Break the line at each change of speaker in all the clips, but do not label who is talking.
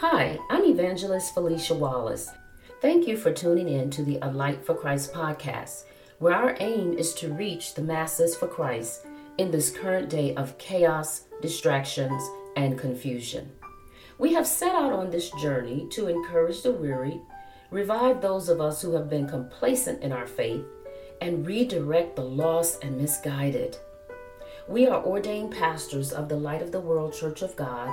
Hi, I'm Evangelist Felicia Wallace. Thank you for tuning in to the A Light for Christ podcast, where our aim is to reach the masses for Christ in this current day of chaos, distractions, and confusion. We have set out on this journey to encourage the weary, revive those of us who have been complacent in our faith, and redirect the lost and misguided. We are ordained pastors of the Light of the World Church of God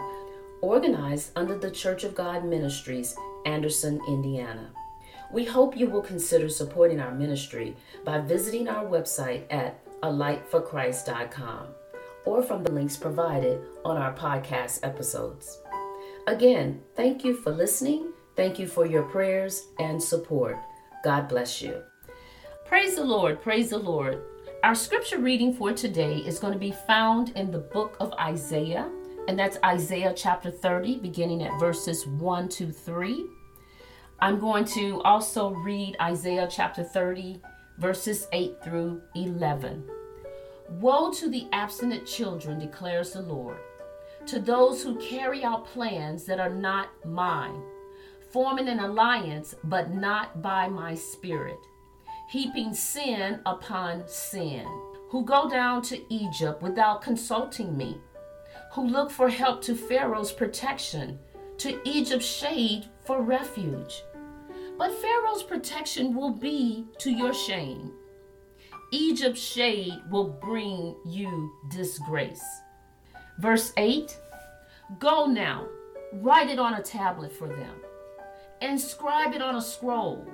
organized under the Church of God Ministries, Anderson, Indiana. We hope you will consider supporting our ministry by visiting our website at alightforchrist.com or from the links provided on our podcast episodes. Again, thank you for listening. Thank you for your prayers and support. God bless you. Praise the Lord. Praise the Lord. Our scripture reading for today is going to be found in the book of Isaiah, and that's Isaiah chapter 30, beginning at verses 1 to 3. I'm going to also read Isaiah chapter 30, verses 8 through 11. Woe to the abstinent children, declares the Lord, to those who carry out plans that are not mine, forming an alliance, but not by my spirit, heaping sin upon sin, who go down to Egypt without consulting me who look for help to Pharaoh's protection, to Egypt's shade for refuge. But Pharaoh's protection will be to your shame. Egypt's shade will bring you disgrace. Verse 8 Go now, write it on a tablet for them, inscribe it on a scroll,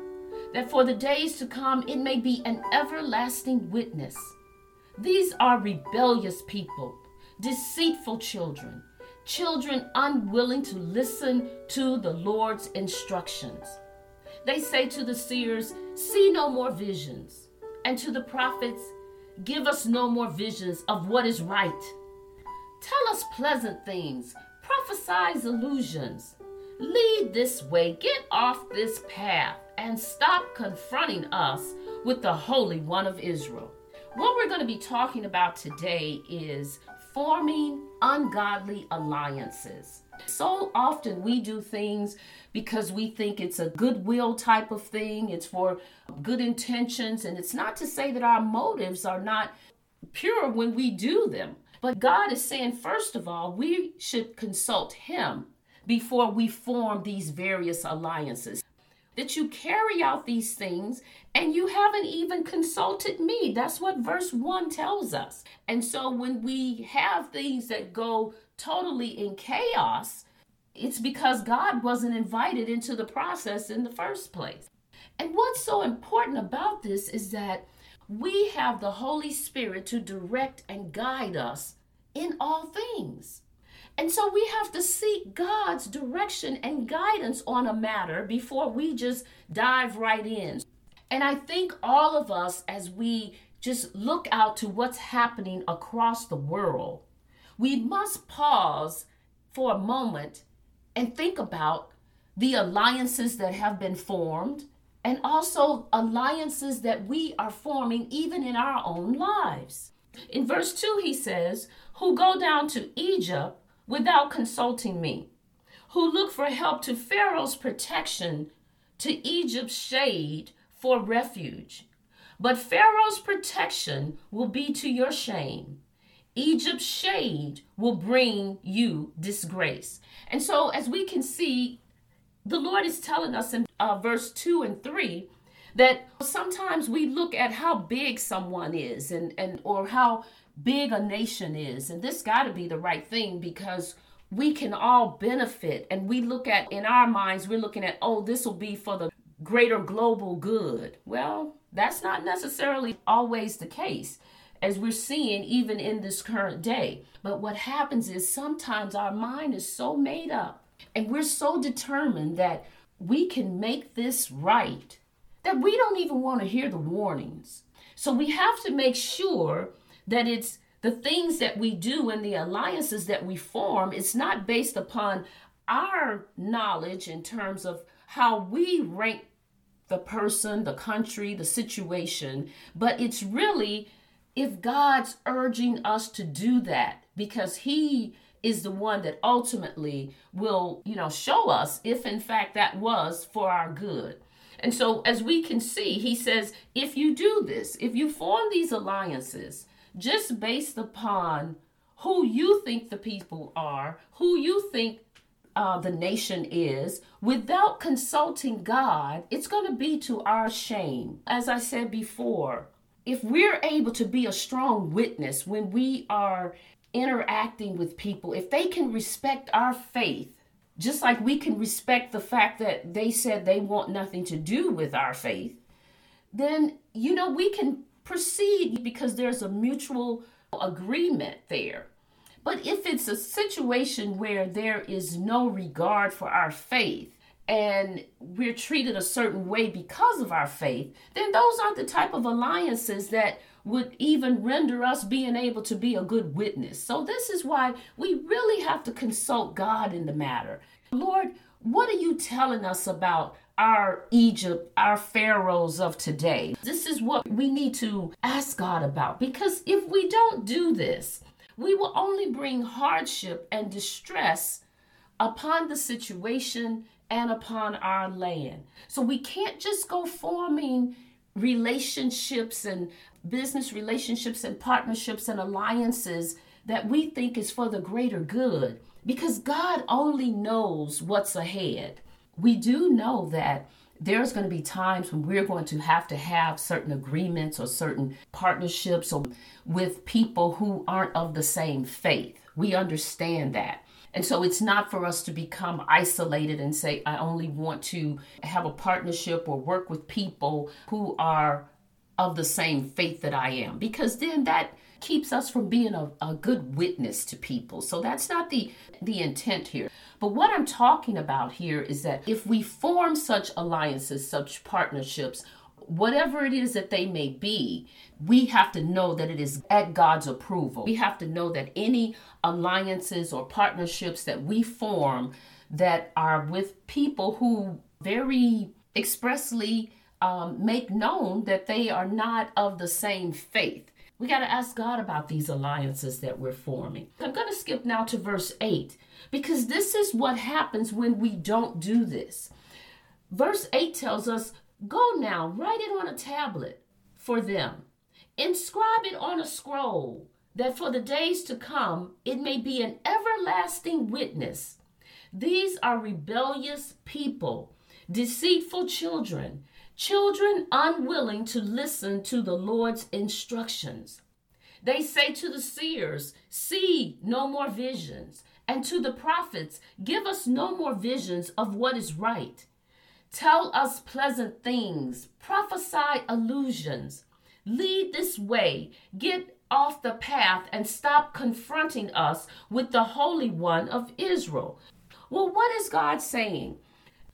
that for the days to come it may be an everlasting witness. These are rebellious people deceitful children, children unwilling to listen to the Lord's instructions. They say to the seers, See no more visions, and to the prophets, Give us no more visions of what is right. Tell us pleasant things, prophesy illusions. Lead this way, get off this path, and stop confronting us with the Holy One of Israel. What we're going to be talking about today is forming ungodly alliances. So often we do things because we think it's a goodwill type of thing, it's for good intentions, and it's not to say that our motives are not pure when we do them. But God is saying, first of all, we should consult Him before we form these various alliances that you carry out these things and you haven't even consulted me. That's what verse 1 tells us. And so when we have things that go totally in chaos, it's because God wasn't invited into the process in the first place. And what's so important about this is that we have the Holy Spirit to direct and guide us in all things. And so we have to seek God's direction and guidance on a matter before we just dive right in. And I think all of us, as we just look out to what's happening across the world, we must pause for a moment and think about the alliances that have been formed and also alliances that we are forming even in our own lives. In verse 2, he says, Who go down to Egypt without consulting me, who look for help to Pharaoh's protection, to Egypt's shade for refuge. But Pharaoh's protection will be to your shame. Egypt's shade will bring you disgrace. And so, as we can see, the Lord is telling us in uh, verse 2 and 3 that sometimes we look at how big someone is and, and or how big a nation is. And this got to be the right thing because we can all benefit. And we look at, in our minds, we're looking at, oh, this will be for the greater global good. Well, that's not necessarily always the case, as we're seeing even in this current day. But what happens is sometimes our mind is so made up and we're so determined that we can make this right that we don't even want to hear the warnings. So we have to make sure that it's the things that we do and the alliances that we form, it's not based upon our knowledge in terms of how we rank the person, the country, the situation, but it's really if God's urging us to do that because He is the one that ultimately will, you know, show us if in fact that was for our good. And so, as we can see, he says, if you do this, if you form these alliances just based upon who you think the people are, who you think uh, the nation is, without consulting God, it's going to be to our shame. As I said before, if we're able to be a strong witness when we are interacting with people, if they can respect our faith, just like we can respect the fact that they said they want nothing to do with our faith, then, you know, we can proceed because there's a mutual agreement there. But if it's a situation where there is no regard for our faith and we're treated a certain way because of our faith, then those aren't the type of alliances that would even render us being able to be a good witness. So, this is why we really have to consult God in the matter. Lord, what are you telling us about our Egypt, our pharaohs of today? This is what we need to ask God about because if we don't do this, we will only bring hardship and distress upon the situation and upon our land. So we can't just go forming relationships and business relationships and partnerships and alliances that we think is for the greater good because God only knows what's ahead. We do know that there's going to be times when we're going to have to have certain agreements or certain partnerships or with people who aren't of the same faith. We understand that. And so it's not for us to become isolated and say, I only want to have a partnership or work with people who are of the same faith that I am, because then that keeps us from being a, a good witness to people. So that's not the, the intent here. But what I'm talking about here is that if we form such alliances, such partnerships, whatever it is that they may be, we have to know that it is at God's approval. We have to know that any alliances or partnerships that we form that are with people who very expressly um, make known that they are not of the same faith. We got to ask God about these alliances that we're forming. I'm going to skip now to verse 8 because this is what happens when we don't do this. Verse 8 tells us Go now, write it on a tablet for them, inscribe it on a scroll, that for the days to come it may be an everlasting witness. These are rebellious people, deceitful children, children unwilling to listen to the Lord's instructions. They say to the seers, See no more visions, and to the prophets, Give us no more visions of what is right. Tell us pleasant things, prophesy illusions. Lead this way, get off the path, and stop confronting us with the Holy One of Israel. Well, what is God saying?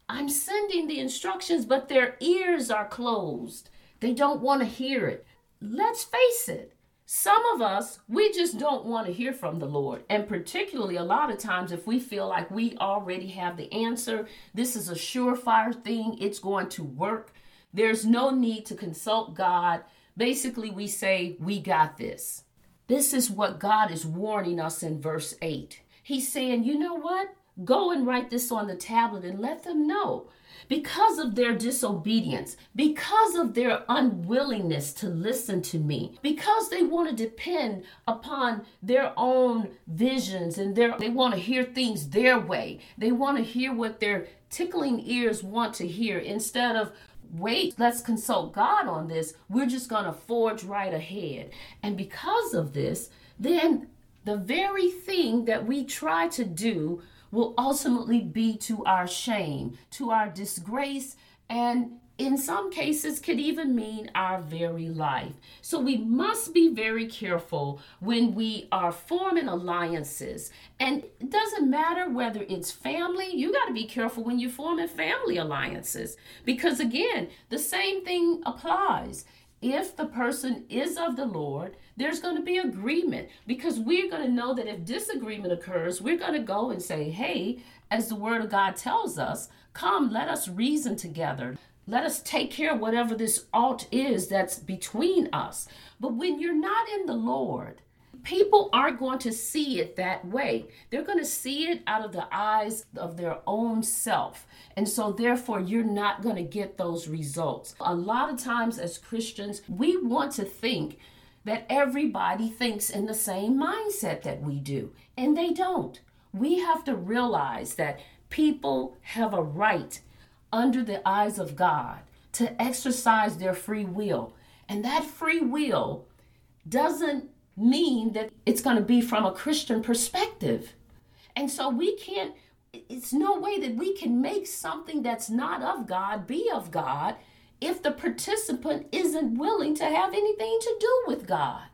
I'm sending the instructions, but their ears are closed. They don't want to hear it. Let's face it, some of us, we just don't want to hear from the Lord. And particularly a lot of times, if we feel like we already have the answer, this is a surefire thing, it's going to work. There's no need to consult God. Basically, we say, We got this. This is what God is warning us in verse 8. He's saying, You know what? Go and write this on the tablet and let them know because of their disobedience, because of their unwillingness to listen to me, because they want to depend upon their own visions and their they want to hear things their way. They want to hear what their tickling ears want to hear instead of wait, let's consult God on this. We're just going to forge right ahead. And because of this, then the very thing that we try to do will ultimately be to our shame, to our disgrace, and in some cases could even mean our very life. So we must be very careful when we are forming alliances. And it doesn't matter whether it's family, you got to be careful when you're forming family alliances because again, the same thing applies if the person is of the Lord, there's going to be agreement because we're going to know that if disagreement occurs, we're going to go and say, hey, as the word of God tells us, come, let us reason together. Let us take care of whatever this alt is that's between us. But when you're not in the Lord, people aren't going to see it that way. They're going to see it out of the eyes of their own self. And so, therefore, you're not going to get those results. A lot of times, as Christians, we want to think that everybody thinks in the same mindset that we do, and they don't. We have to realize that people have a right under the eyes of God to exercise their free will. And that free will doesn't mean that it's going to be from a Christian perspective. And so we can't, it's no way that we can make something that's not of God be of God if the participant isn't willing to have anything to do with God.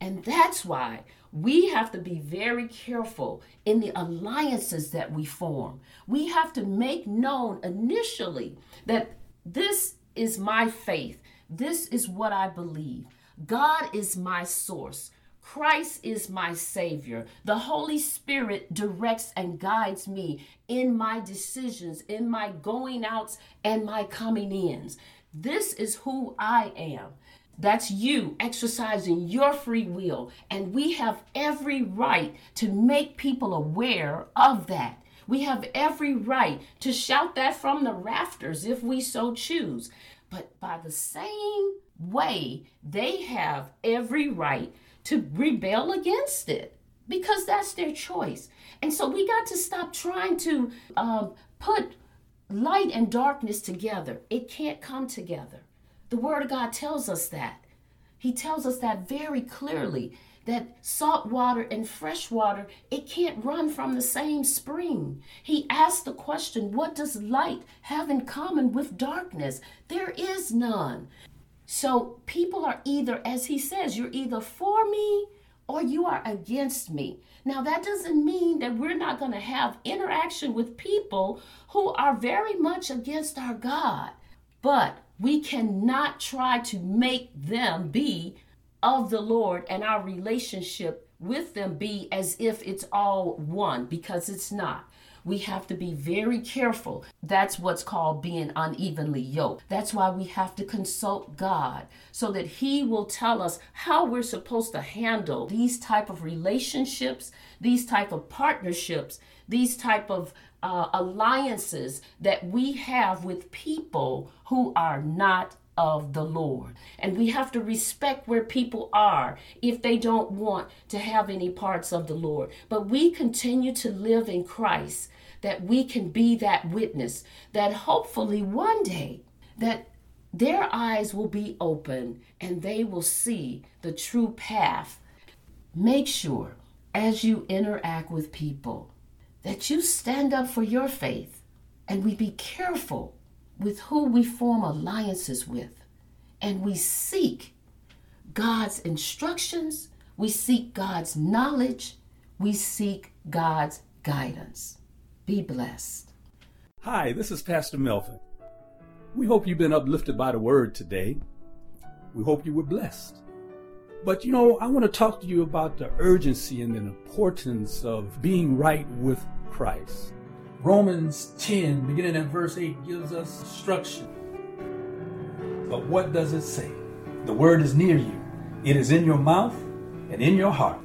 And that's why we have to be very careful in the alliances that we form. We have to make known initially that this is my faith, this is what I believe. God is my source. Christ is my Savior. The Holy Spirit directs and guides me in my decisions, in my going outs, and my coming ins. This is who I am. That's you exercising your free will. And we have every right to make people aware of that. We have every right to shout that from the rafters if we so choose. But by the same way, they have every right to rebel against it because that's their choice. And so we got to stop trying to um, put light and darkness together. It can't come together. The Word of God tells us that. He tells us that very clearly that salt water and fresh water it can't run from the same spring he asked the question what does light have in common with darkness there is none so people are either, as he says, you're either for me or you are against me. Now, that doesn't mean that we're not going to have interaction with people who are very much against our God, but we cannot try to make them be of the Lord and our relationship with them be as if it's all one because it's not we have to be very careful. That's what's called being unevenly yoked. That's why we have to consult God so that he will tell us how we're supposed to handle these type of relationships, these type of partnerships, these type of uh, alliances that we have with people who are not of the Lord. And we have to respect where people are if they don't want to have any parts of the Lord. But we continue to live in Christ that we can be that witness that hopefully one day that their eyes will be open and they will see the true path. Make sure as you interact with people that you stand up for your faith and we be careful with who we form alliances with and we seek God's instructions, we seek God's knowledge, we seek God's guidance. Be blessed.
Hi, this is Pastor Melvin. We hope you've been uplifted by the word today. We hope you were blessed. But you know, I want to talk to you about the urgency and the importance of being right with Christ. Romans 10, beginning at verse 8, gives us instruction. But what does it say? The word is near you, it is in your mouth and in your heart.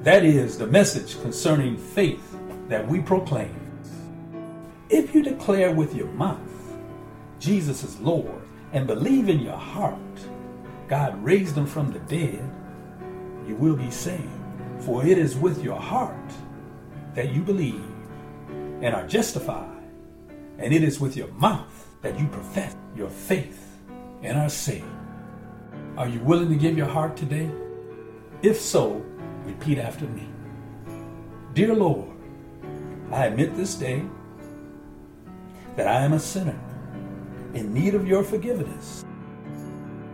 That is the message concerning faith that we proclaim. If you declare with your mouth Jesus is Lord and believe in your heart God raised him from the dead, you will be saved. For it is with your heart that you believe and are justified, and it is with your mouth that you profess your faith and are saved. Are you willing to give your heart today? If so, repeat after me Dear Lord, I admit this day that I am a sinner in need of your forgiveness.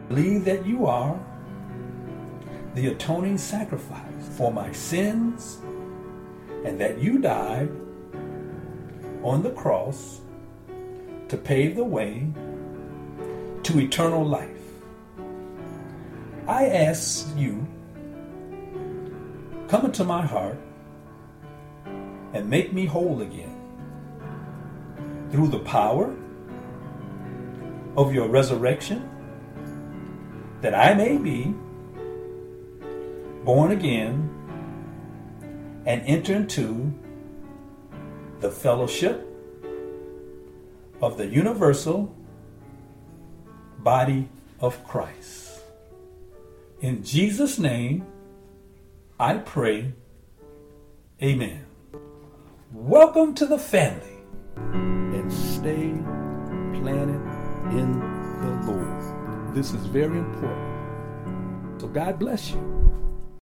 Believe that you are the atoning sacrifice for my sins and that you died on the cross to pave the way to eternal life. I ask you, come into my heart and make me whole again through the power of your resurrection, that I may be born again and enter into the fellowship of the universal body of Christ. In Jesus' name, I pray. Amen. Welcome to the family and stay planted in the Lord. This is very important. So God bless you.